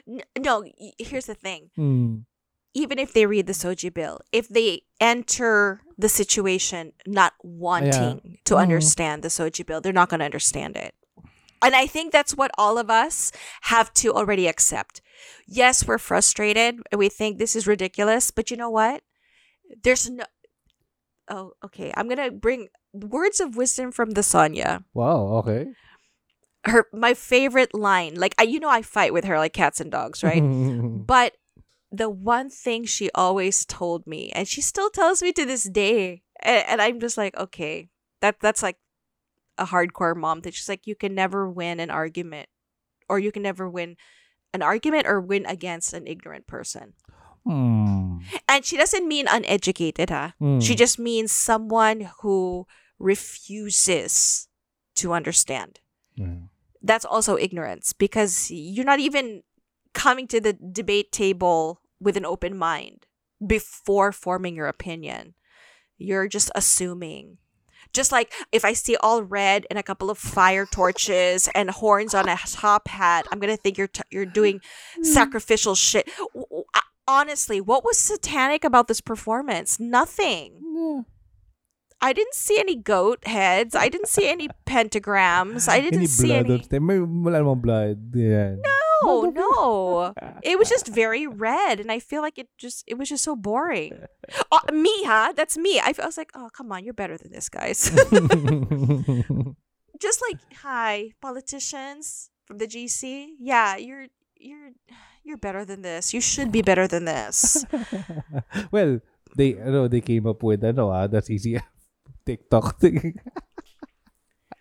N- No, here's the thing. Hmm. even if they read the SOGIE bill, if they enter the situation not wanting to Mhm. understand the SOGIE bill, they're not going to understand it. And I think that's what all of us have to already accept. Yes, we're frustrated and we think this is ridiculous, but you know what? There's no Oh, okay. I'm going to bring words of wisdom from the Sonia. wow okay Her my favorite line. Like I you know I fight with her like cats and dogs, right? But the one thing she always told me, and she still tells me to this day, and, and I'm just like, okay, that that's like a hardcore mom thing. She's like, you can never win an argument, or you can never win an argument or win against an ignorant person. Hmm. And she doesn't mean uneducated, huh? Hmm. She just means someone who refuses to understand Yeah. that's also ignorance because you're not even coming to the debate table with an open mind before forming your opinion. You're just assuming. Just like if I see all red and a couple of fire torches and horns on a top hat, I'm gonna think you're t- you're doing mm. sacrificial shit. W- w- I- Honestly, what was satanic about this performance? Nothing. Yeah. I didn't see any goat heads. I didn't see any pentagrams. I didn't Any see blood any. on stem? May wala namang blood. Yeah. No, no. It was just very red, and I feel like it just it was just so boring. Uh, me, huh? That's me. I, I was like, oh, come on, you're better than this, guys. just like, hi, politicians from the GC. Yeah, you're you're you're better than this. You should be better than this. well, they ano, they came up with ano ah, that's easy. TikTok thing.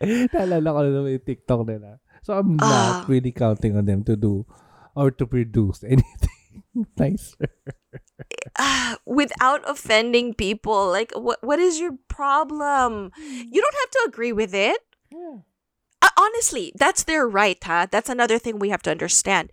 Naalala ko na naman yung TikTok nila. So I'm Ah. not really counting on them to do or to produce anything nicer. Ah, without offending people. Like, what what is your problem? You don't have to agree with it. Uh, honestly, that's their right, ha? That's another thing we have to understand.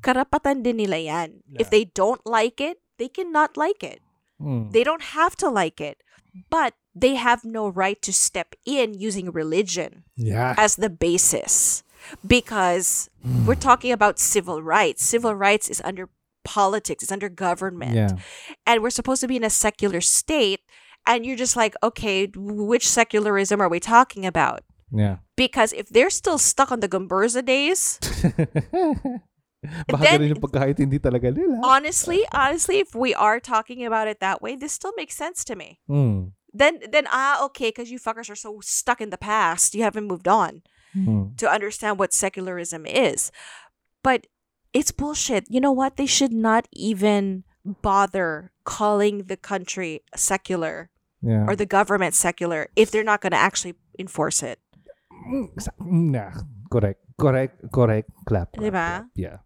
Karapatan din nila yan. If they don't like it, they cannot like it. Mm. They don't have to like it. But they have no right to step in using religion Yeah. as the basis. Because we're talking about civil rights. Civil rights is under politics, it's under government. Yeah. And we're supposed to be in a secular state. And you're just like, okay, which secularism are we talking about? Yeah. Because if they're still stuck on the Gomburza days, Baka Then- yung pagkakaintindi talaga nila. honestly, honestly, if we are talking about it that way, this still makes sense to me. Mm. Then, then ah, okay, because you fuckers are so stuck in the past, you haven't moved on Mm. to understand what secularism is. But it's bullshit. You know what? They should not even bother calling the country secular Yeah. or the government secular if they're not going to actually enforce it. Mm, mm, nah. Correct. Correct. Correct. Clap. clap, clap. Yeah.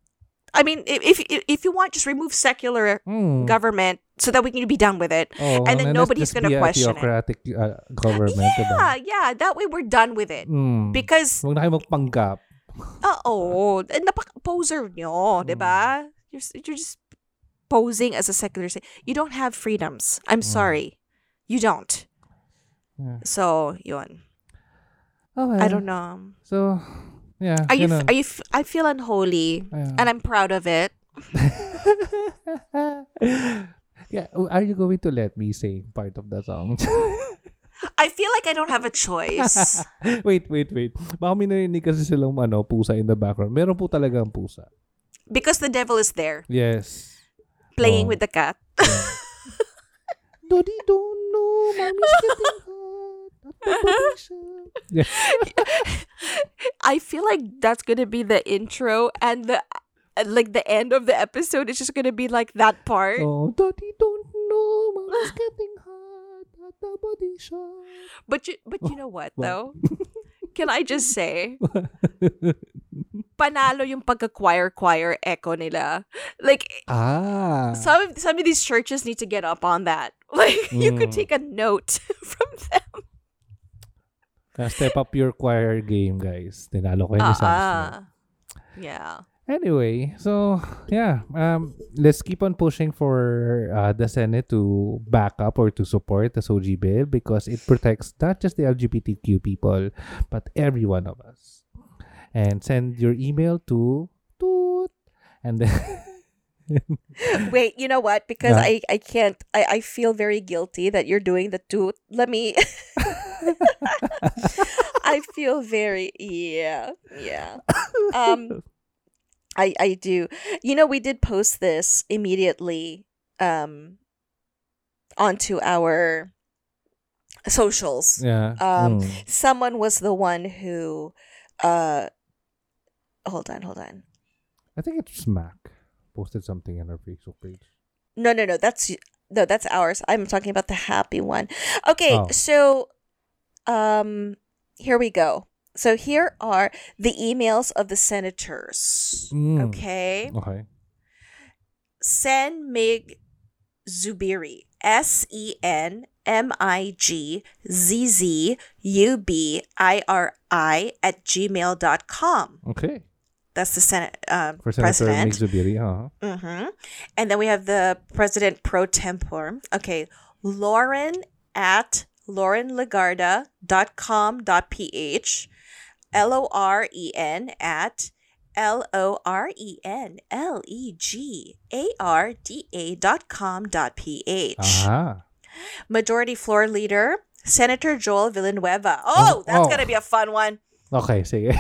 I mean, if if, if you want, just remove secular Mm. government so that we can be done with it. Oh, and then nobody's be a question it. uh, government. diba? Yeah, yeah. That way we're done with it. Mm. Because, Huwag na kayo magpanggap. oo, eh, napaka-poser nyo, di ba? You're, you're just posing as a secular state. You don't have freedoms. I'm sorry. You don't. Yeah. So, yun. Okay. I don't know. So, yeah. You, ganun. f- I feel unholy. Yeah. And I'm proud of it. yeah. Are you going to let me sing part of the song? I feel like I don't have a choice. wait, wait, wait. Baka may narinig kasi silang ano, pusa in the background. Meron po talagang pusa. because the devil is there Yes. playing Oh. with the cat. Dodi don't know, mommy's getting Yeah. I feel like that's gonna be the intro and the like the end of the episode is just gonna be like that part. Oh, Dodi don't know, mommy's getting hot at the body shop. But you but you know what What? though? Can I just say panalo yung pagka-choir choir echo nila. Like ah. some of some of these churches need to get up on that. Like you could Mm. take a note from them. Kaya step up your choir game, guys. Tinalo ko yun ni Sam Smith. Ah. Yeah. Anyway, so yeah, um, let's keep on pushing for uh, the Senate to back up or to support the SOGIE bill because it protects not just the LGBTQ people but every one of us. And send your email to toot and then Wait, you know what? Because Yeah. I I can't I, I feel very guilty that you're doing the tooth. Let me I feel very yeah. Yeah. Um I I do. You know, we did post this immediately um onto our socials. yeah. Um, mm. Someone was the one who uh hold on, hold on. I think it's Smack posted something on our Facebook page. No, no, no. That's no, that's ours. I'm talking about the happy one. Okay, Oh. so um here we go. So here are the emails of the senators. Mm. Okay. Okay. Sen Migz Zubiri. S E N M I G Z Z U B I R I at gmail.com. Okay. That's the Senate um, For Senator president. Migz Zubiri, huh? Mm-hmm. And then we have the president pro tempore. Okay. Loren at lorenlegarda.com.ph. L O R E N at L O R E N L E G A R D A dot com dot ph. Aha. Uh-huh. Majority floor leader, Senator Joel Villanueva. Oh, Oh, that's oh. going to be a fun one. Okay, sige.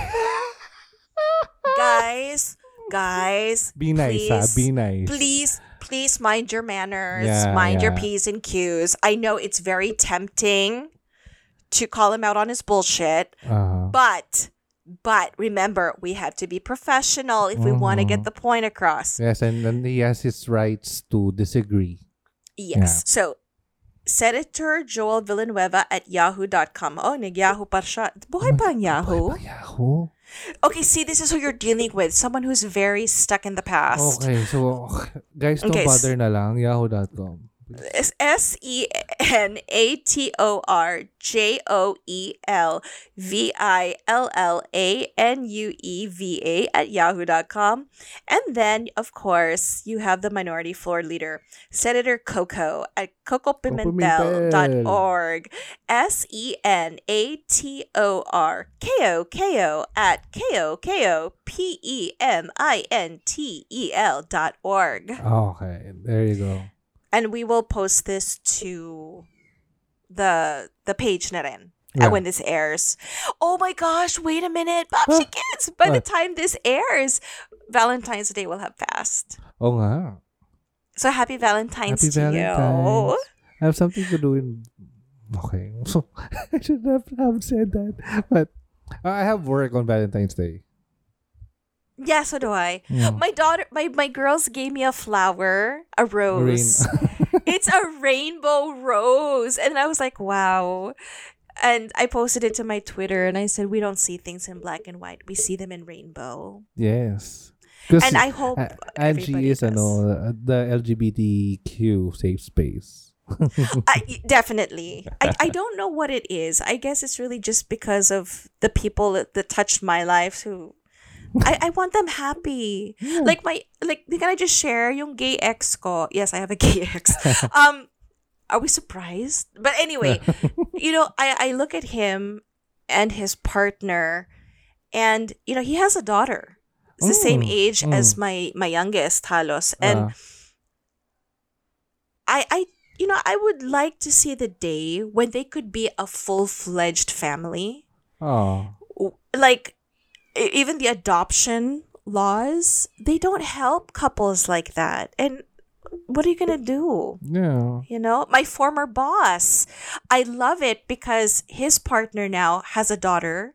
Guys, guys, Be nice, ha? please, Be nice. please please mind your manners Yeah, mind your p's and q's. I know it's very tempting to call him out on his bullshit Uh, but but remember we have to be professional if we want to get the point across. Yes, and then he has his rights to disagree. yes. So senator joel villanueva at yahoo.com oh nag-yahoo pa siya. Buhay pa ang yahoo? Yahoo? Okay, see, this is who you're dealing with. Someone who's very stuck in the past. Okay, so guys, don't Okay, s- bother na lang yahoo.com. S E N A T O R J O E L V I L L A N U E V A at yahoo.com. And then, of course, you have the minority floor leader, Senator Koko at kokopimentel.org. S E N A T O R K O K O at K O K O P E M I N T E L dot org Okay, there you go. And we will post this to the the page na rin Yeah. when this airs. Oh my gosh, wait a minute. Popsy Huh? Kids, by the time this airs, Valentine's Day will have passed. Oh nga. So happy Valentine's Happy to Valentine's. I have something to do in. Okay. So, I should have, have said that. But I have work on Valentine's Day. Yeah, so do I. Mm. My daughter, my, my girls gave me a flower, a rose. it's a rainbow rose. And I was like, wow. And I posted it to my Twitter and I said, we don't see things in black and white. We see them in rainbow. yes. And I hope uh, Angie is ano, the LGBTQ safe space. I, definitely. I, I don't know what it is. I guess it's really just because of the people that, that touched my life who I, I want them happy. Like my like can I just share yung gay ex ko? Yes, I have a gay ex. um are we surprised? But anyway, you know, I, I look at him and his partner and you know, he has a daughter. It's the same Mm, age as mm. my my youngest, Halos. And Ah, I, I, you know, I would like to see the day when they could be a full fledged family. oh. Like, even the adoption laws, they don't help couples like that. And what are you going to do? Yeah. You know, my former boss, I love it because his partner now has a daughter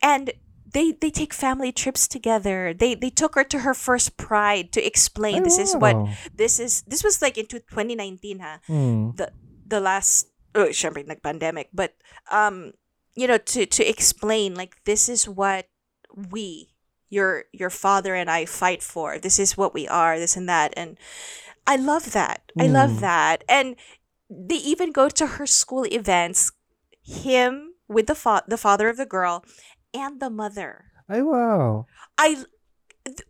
and they they take family trips together. They they took her to her first pride to explain this is what this is this was like into 2019 ha Mm. the the last oh syempre nag-pandemic but um you know to to explain like this is what we your your father and I fight for this is what we are this and that and I love that I love Mm. that and they even go to her school events him with the fa- the father of the girl and the mother Ay, wow. I th-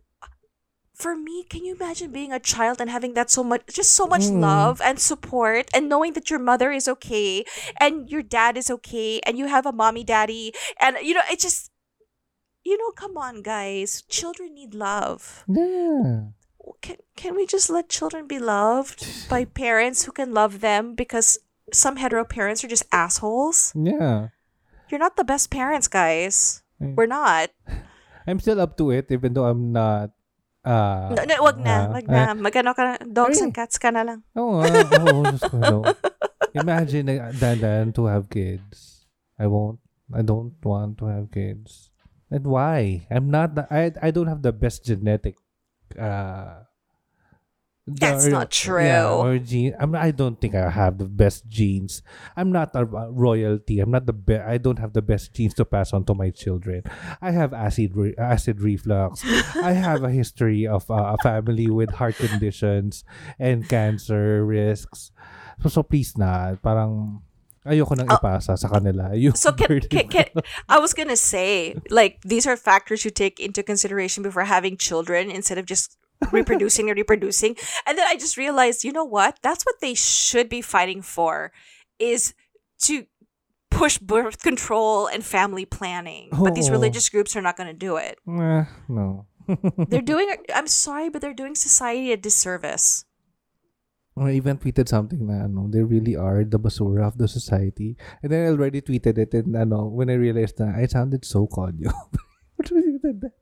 for me, can you imagine being a child and having that so much just so much Mm. love and support and knowing that your mother is okay and your dad is okay and you have a mommy daddy and you know it just you know come on guys children need love Yeah. can, can we just let children be loved by parents who can love them because some hetero parents are just assholes Yeah. you're not the best parents guys Mm. we're not I'm still up to it even though I'm not uh No, no, wag na. ah, Wag na. Magano ka. Dogs Ay. and cats ka na lang. Oo nga. Oo, Diyos ko, no. Imagine na dandan to have kids. I won't. I don't want to have kids. And why? I'm not the, I I don't have the best genetic uh That's not Yeah, true. or gene. I'm, I don't think I have the best genes. I'm not a royalty. I'm not the be- I don't have the best genes to pass on to my children. I have acid re- acid reflux. I have a history of uh, a family with heart conditions and cancer risks. So, so please na, parang ayoko nang Oh. ipasa sa kanila. Yung So can, can, can I was gonna say like these are factors you take into consideration before having children instead of just reproducing and reproducing. And then I just realized, you know what? That's what they should be fighting for, is to push birth control and family planning. But these religious groups are not gonna do it. Eh, no. They're doing. I'm sorry, but they're doing society a disservice. I even tweeted something na ano, they really are the basura of the society. And then I already tweeted it and ano, when I realized na I sounded so conyo. What was you did that?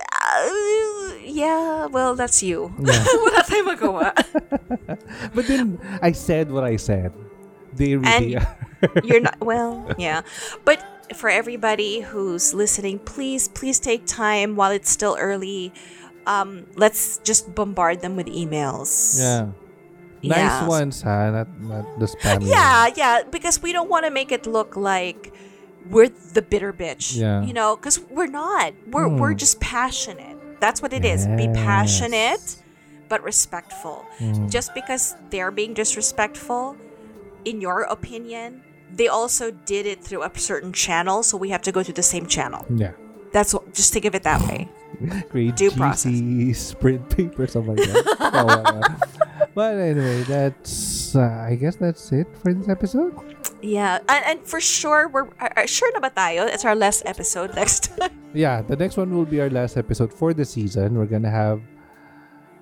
Uh, yeah, well, that's you. Yeah. Wala tayong magawa. But then I said what I said. They really And- are. You're not well, yeah. But for everybody who's listening, please, please take time while it's still early. Um, let's just bombard them with emails. Yeah. Nice Yeah. ones ha, not, not the spammy. Yeah, yeah, because we don't want to make it look like we're the bitter bitch. Yeah. You know, because we're not. We're we're Hmm. just passionate. That's what it is. Be passionate, but respectful. Mm. Just because they're being disrespectful, in your opinion, they also did it through a certain channel, so we have to go through the same channel. Yeah. That's what. Just think of it that way. Great Due GC sprint paper, something like that. Oh, uh, but anyway, that's uh, I guess that's it for this episode. Yeah, and, and for sure, we're uh, uh, sure na ba tayo? It's our last episode next time. Yeah, the next one will be our last episode for the season. We're gonna have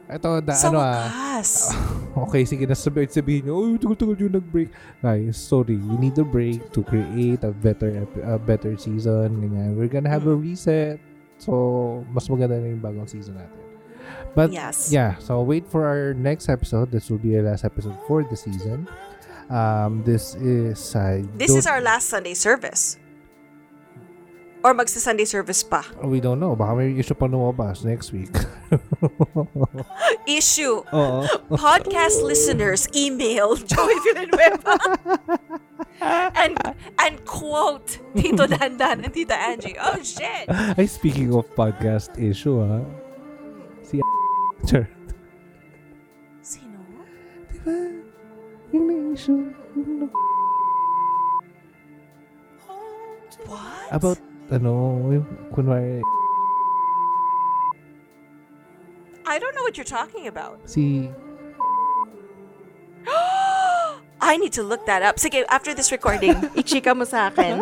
ito da, Sa ano ah. wakas. Okay, sige na sabihin, nyo, oh, tagal-tagal yung nag-break. Guys, sorry, you need a break to create a better a better season. Ganyan. We're gonna have a reset. So, mas maganda na yung bagong season natin. But, Yes. yeah, so wait for our next episode. This will be our last episode for the season. Um, this is, I This is our last Sunday service. Or magsa Sunday service pa. we don't know. Baka may issue pa lumabas next week. Issue. Oo. Podcast listeners email Joey Villanueva and and quote Tito Dandan and Tita Angie. Oh shit. Ay, speaking of podcast issue, ha? Si Sure. Sino? Diba? Yung na-issue. yung na- What? About, ano, yung kunwari, I don't know what you're talking about. si... I need to look that up. Sige, after this recording, ichika mo sa akin.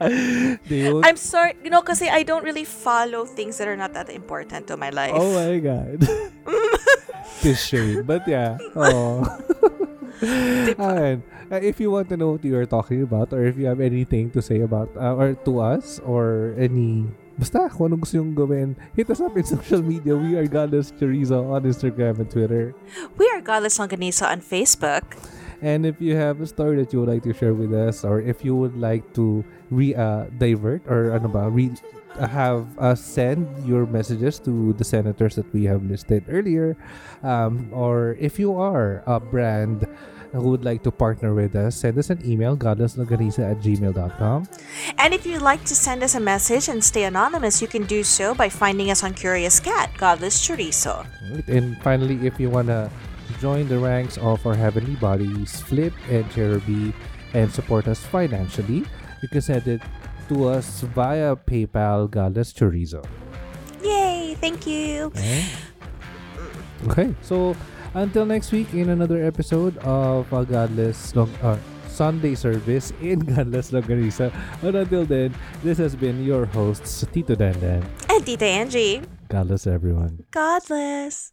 I'm sorry, you know, kasi I don't really follow things that are not that important to my life. Oh my God. This shade. But yeah. Oh. Ayan. Uh, if you want to know what you are talking about or if you have anything to say about uh, or to us or any basta kung anong gusto yung gawin, hit us up in social media. We are Godless Chorizo on Instagram and Twitter. We are Godless Longanisa on Facebook. And if you have a story that you would like to share with us, or if you would like to re uh, divert or ano ba, re have us send your messages to the senators that we have listed earlier, um, or if you are a brand who would like to partner with us, send us an email, godlesslonganisa at gmail.com. And if you'd like to send us a message and stay anonymous, you can do so by finding us on Curious Cat, Godless Chorizo. And finally, if you want to join the ranks of our heavenly bodies, Flip and Cherubim, and support us financially, you can send it to us via PayPal, Godless Chorizo. Yay! Thank you. Okay, so until next week in another episode of uh, Godless Long uh, Sunday service in Godless Longanisa. But until then, this has been your hosts, Tito Dandan. And Tita Angie. Godless everyone. Godless.